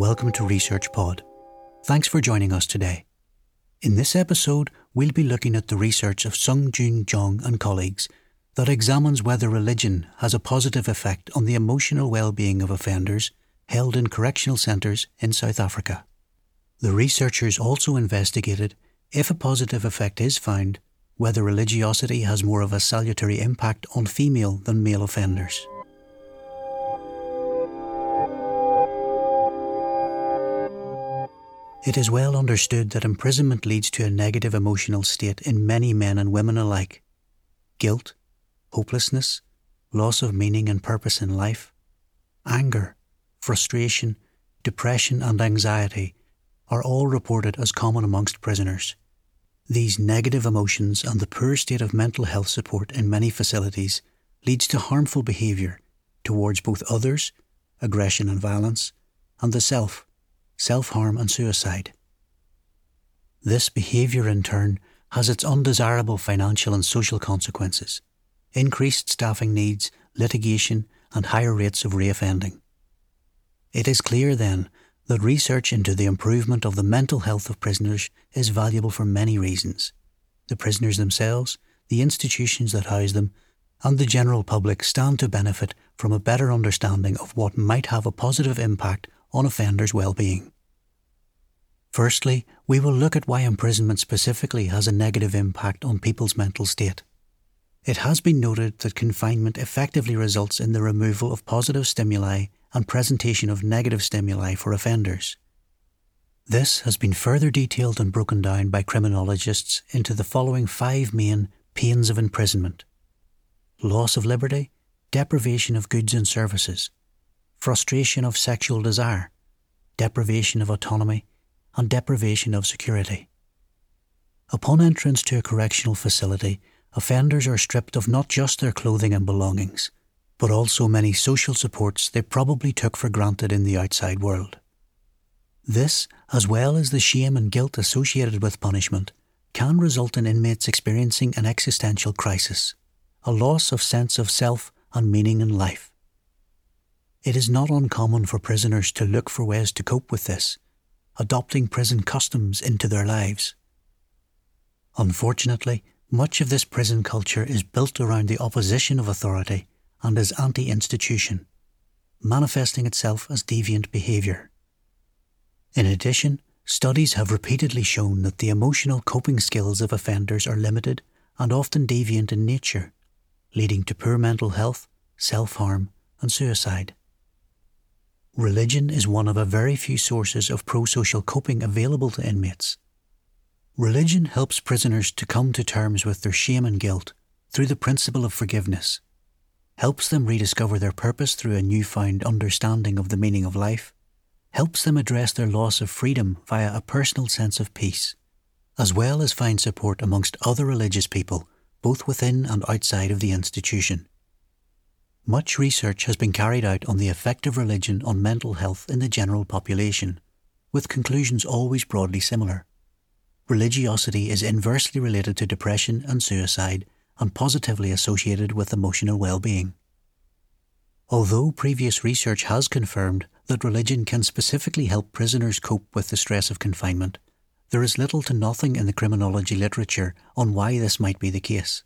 welcome to Research Pod. Thanks for joining us today. In this episode, we'll be looking at the research of Sung Joon Jang and colleagues that examines whether religion has a positive effect on the emotional well-being of offenders held in correctional centres in South Africa. The researchers also investigated if a positive effect is found, whether religiosity has more of a salutary impact on female than male offenders. It is well understood that imprisonment leads to a negative emotional state in many men and women alike. Guilt, hopelessness, loss of meaning and purpose in life, anger, frustration, depression, and anxiety are all reported as common amongst prisoners. These negative emotions and the poor state of mental health support in many facilities leads to harmful behaviour towards both others, aggression and violence, and the self, self harm and suicide. This behaviour in turn has its undesirable financial and social consequences increased staffing needs, litigation, and higher rates of reoffending. It is clear, then, that research into the improvement of the mental health of prisoners is valuable for many reasons. The prisoners themselves, the institutions that house them, and the general public stand to benefit from a better understanding of what might have a positive impact on offenders' well-being. Firstly, we will look at why imprisonment specifically has a negative impact on people's mental state. It has been noted that confinement effectively results in the removal of positive stimuli and presentation of negative stimuli for offenders. This has been further detailed and broken down by criminologists into the following five main pains of imprisonment loss of liberty, deprivation of goods and services, frustration of sexual desire, deprivation of autonomy, and deprivation of security. Upon entrance to a correctional facility, offenders are stripped of not just their clothing and belongings, but also many social supports they probably took for granted in the outside world. This, as well as the shame and guilt associated with punishment, can result in inmates experiencing an existential crisis, a loss of sense of self and meaning in life. It is not uncommon for prisoners to look for ways to cope with this, adopting prison customs into their lives. Unfortunately, much of this prison culture is built around the opposition of authority and is anti institution, manifesting itself as deviant behaviour. In addition, studies have repeatedly shown that the emotional coping skills of offenders are limited and often deviant in nature, leading to poor mental health, self harm, and suicide. Religion is one of a very few sources of pro social coping available to inmates Religion helps prisoners to come to terms with their shame and guilt through the principle of forgiveness, helps them rediscover their purpose through a newfound understanding of the meaning of life, helps them address their loss of freedom via a personal sense of peace, as well as find support amongst other religious people, both within and outside of the institution. Much research has been carried out on the effect of religion on mental health in the general population, with conclusions always broadly similar religiosity is inversely related to depression and suicide and positively associated with emotional well-being. Although previous research has confirmed that religion can specifically help prisoners cope with the stress of confinement, there is little to nothing in the criminology literature on why this might be the case.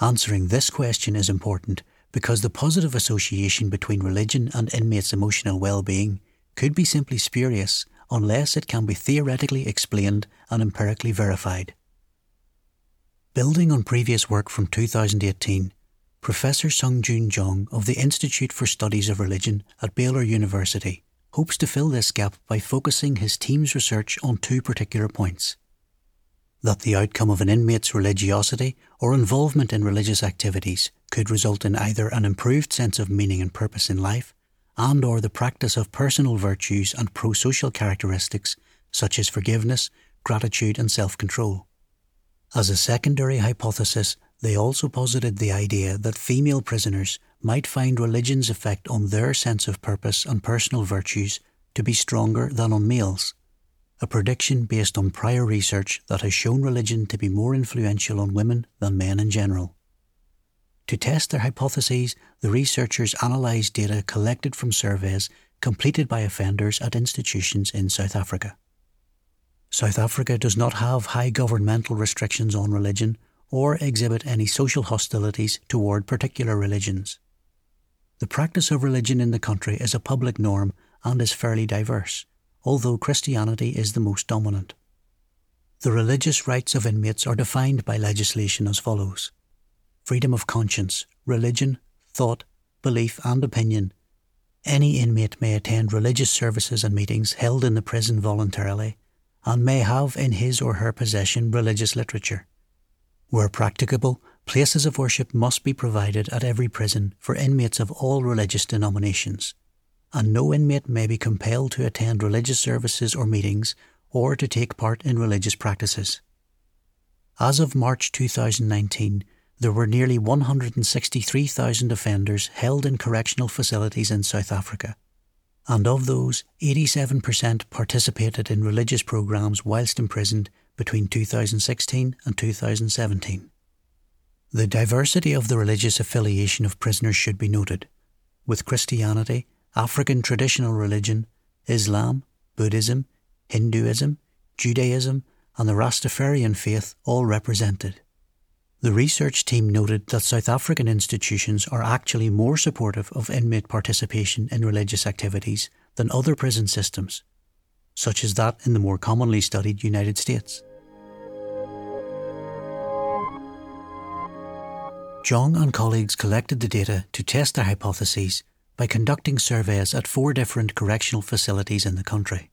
Answering this question is important because the positive association between religion and inmates' emotional well-being could be simply spurious unless it can be theoretically explained and empirically verified. Building on previous work from 2018, Professor Sung Joon Jang of the Institute for Studies of Religion at Baylor University hopes to fill this gap by focusing his team's research on two particular points. That the outcome of an inmate's religiosity or involvement in religious activities could result in either an improved sense of meaning and purpose in life and or the practice of personal virtues and pro-social characteristics such as forgiveness, gratitude and self-control. As a secondary hypothesis, they also posited the idea that female prisoners might find religion's effect on their sense of purpose and personal virtues to be stronger than on males, a prediction based on prior research that has shown religion to be more influential on women than men in general. To test their hypotheses, the researchers analysed data collected from surveys completed by offenders at institutions in South Africa. South Africa does not have high governmental restrictions on religion or exhibit any social hostilities toward particular religions. The practice of religion in the country is a public norm and is fairly diverse, although Christianity is the most dominant. The religious rights of inmates are defined by legislation as follows freedom of conscience, religion, thought, belief, and opinion. Any inmate may attend religious services and meetings held in the prison voluntarily and may have in his or her possession religious literature. Where practicable, places of worship must be provided at every prison for inmates of all religious denominations, and no inmate may be compelled to attend religious services or meetings or to take part in religious practices. As of March 2019, there were nearly 163,000 offenders held in correctional facilities in South Africa, and of those, 87% participated in religious programs whilst imprisoned between 2016 and 2017. The diversity of the religious affiliation of prisoners should be noted, with Christianity, African traditional religion, Islam, Buddhism, Hinduism, Judaism, and the Rastafarian faith all represented. The research team noted that South African institutions are actually more supportive of inmate participation in religious activities than other prison systems, such as that in the more commonly studied United States. Jang and colleagues collected the data to test their hypotheses by conducting surveys at four different correctional facilities in the country.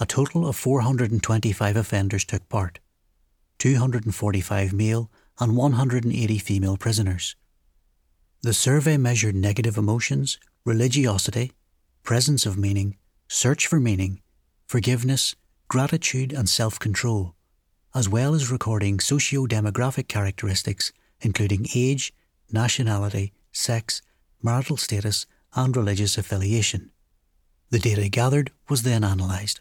A total of 425 offenders took part 245 male and 180 female prisoners. The survey measured negative emotions, religiosity, presence of meaning, search for meaning, forgiveness, gratitude, and self control, as well as recording socio demographic characteristics including age, nationality, sex, marital status, and religious affiliation. The data gathered was then analysed.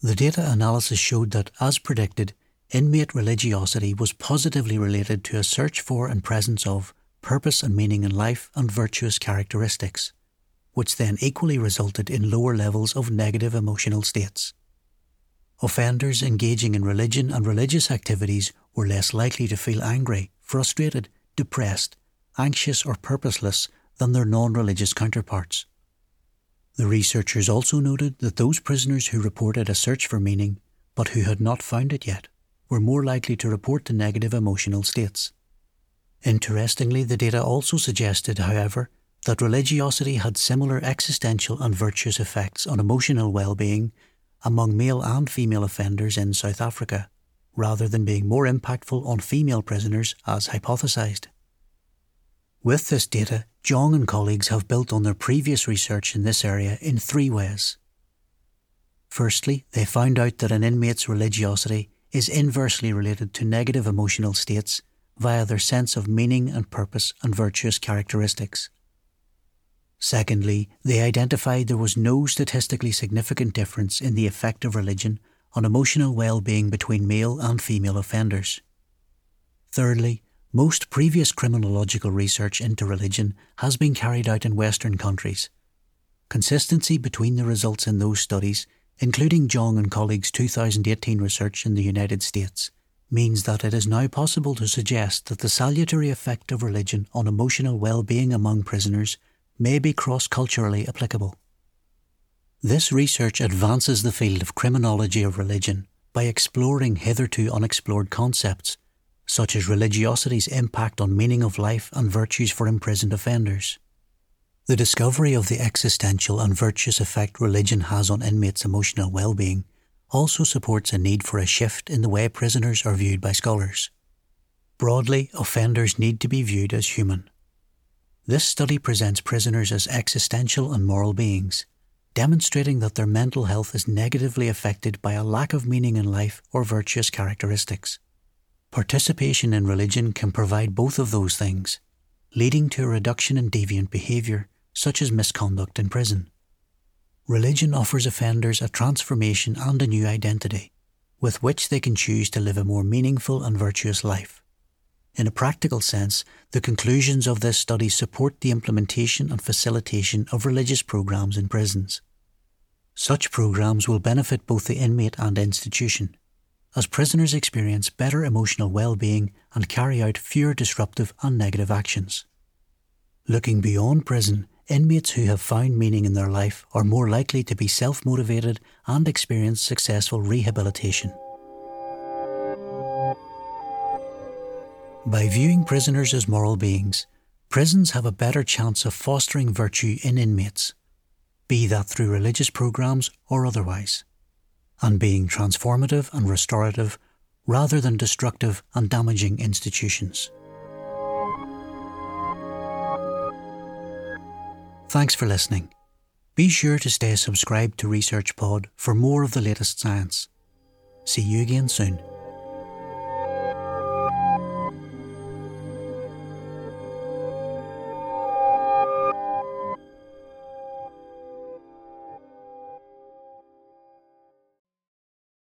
The data analysis showed that, as predicted, inmate religiosity was positively related to a search for and presence of purpose and meaning in life and virtuous characteristics, which then equally resulted in lower levels of negative emotional states. Offenders engaging in religion and religious activities were less likely to feel angry, frustrated, depressed, anxious, or purposeless than their non religious counterparts. The researchers also noted that those prisoners who reported a search for meaning, but who had not found it yet, were more likely to report the negative emotional states. Interestingly, the data also suggested, however, that religiosity had similar existential and virtuous effects on emotional well being among male and female offenders in South Africa rather than being more impactful on female prisoners as hypothesised. With this data, Jang and colleagues have built on their previous research in this area in three ways. Firstly, they found out that an inmate's religiosity is inversely related to negative emotional states via their sense of meaning and purpose and virtuous characteristics. Secondly, they identified there was no statistically significant difference in the effect of religion on emotional well-being between male and female offenders. Thirdly, most previous criminological research into religion has been carried out in Western countries. Consistency between the results in those studies, including Jang and colleagues' 2018 research in the United States, means that it is now possible to suggest that the salutary effect of religion on emotional well-being among prisoners may be cross-culturally applicable. This research advances the field of criminology of religion by exploring hitherto unexplored concepts, such as religiosity's impact on meaning of life and virtues for imprisoned offenders. The discovery of the existential and virtuous effect religion has on inmates' emotional well being also supports a need for a shift in the way prisoners are viewed by scholars. Broadly, offenders need to be viewed as human. This study presents prisoners as existential and moral beings demonstrating that their mental health is negatively affected by a lack of meaning in life or virtuous characteristics. Participation in religion can provide both of those things, leading to a reduction in deviant behaviour, such as misconduct in prison. Religion offers offenders a transformation and a new identity, with which they can choose to live a more meaningful and virtuous life. In a practical sense, the conclusions of this study support the implementation and facilitation of religious programs in prisons. Such programs will benefit both the inmate and institution, as prisoners experience better emotional well-being and carry out fewer disruptive and negative actions. Looking beyond prison, inmates who have found meaning in their life are more likely to be self-motivated and experience successful rehabilitation. By viewing prisoners as moral beings, prisons have a better chance of fostering virtue in inmates, be that through religious programs or otherwise, and being transformative and restorative rather than destructive and damaging institutions. Thanks for listening. Be sure to stay subscribed to ResearchPod for more of the latest science. See you again soon.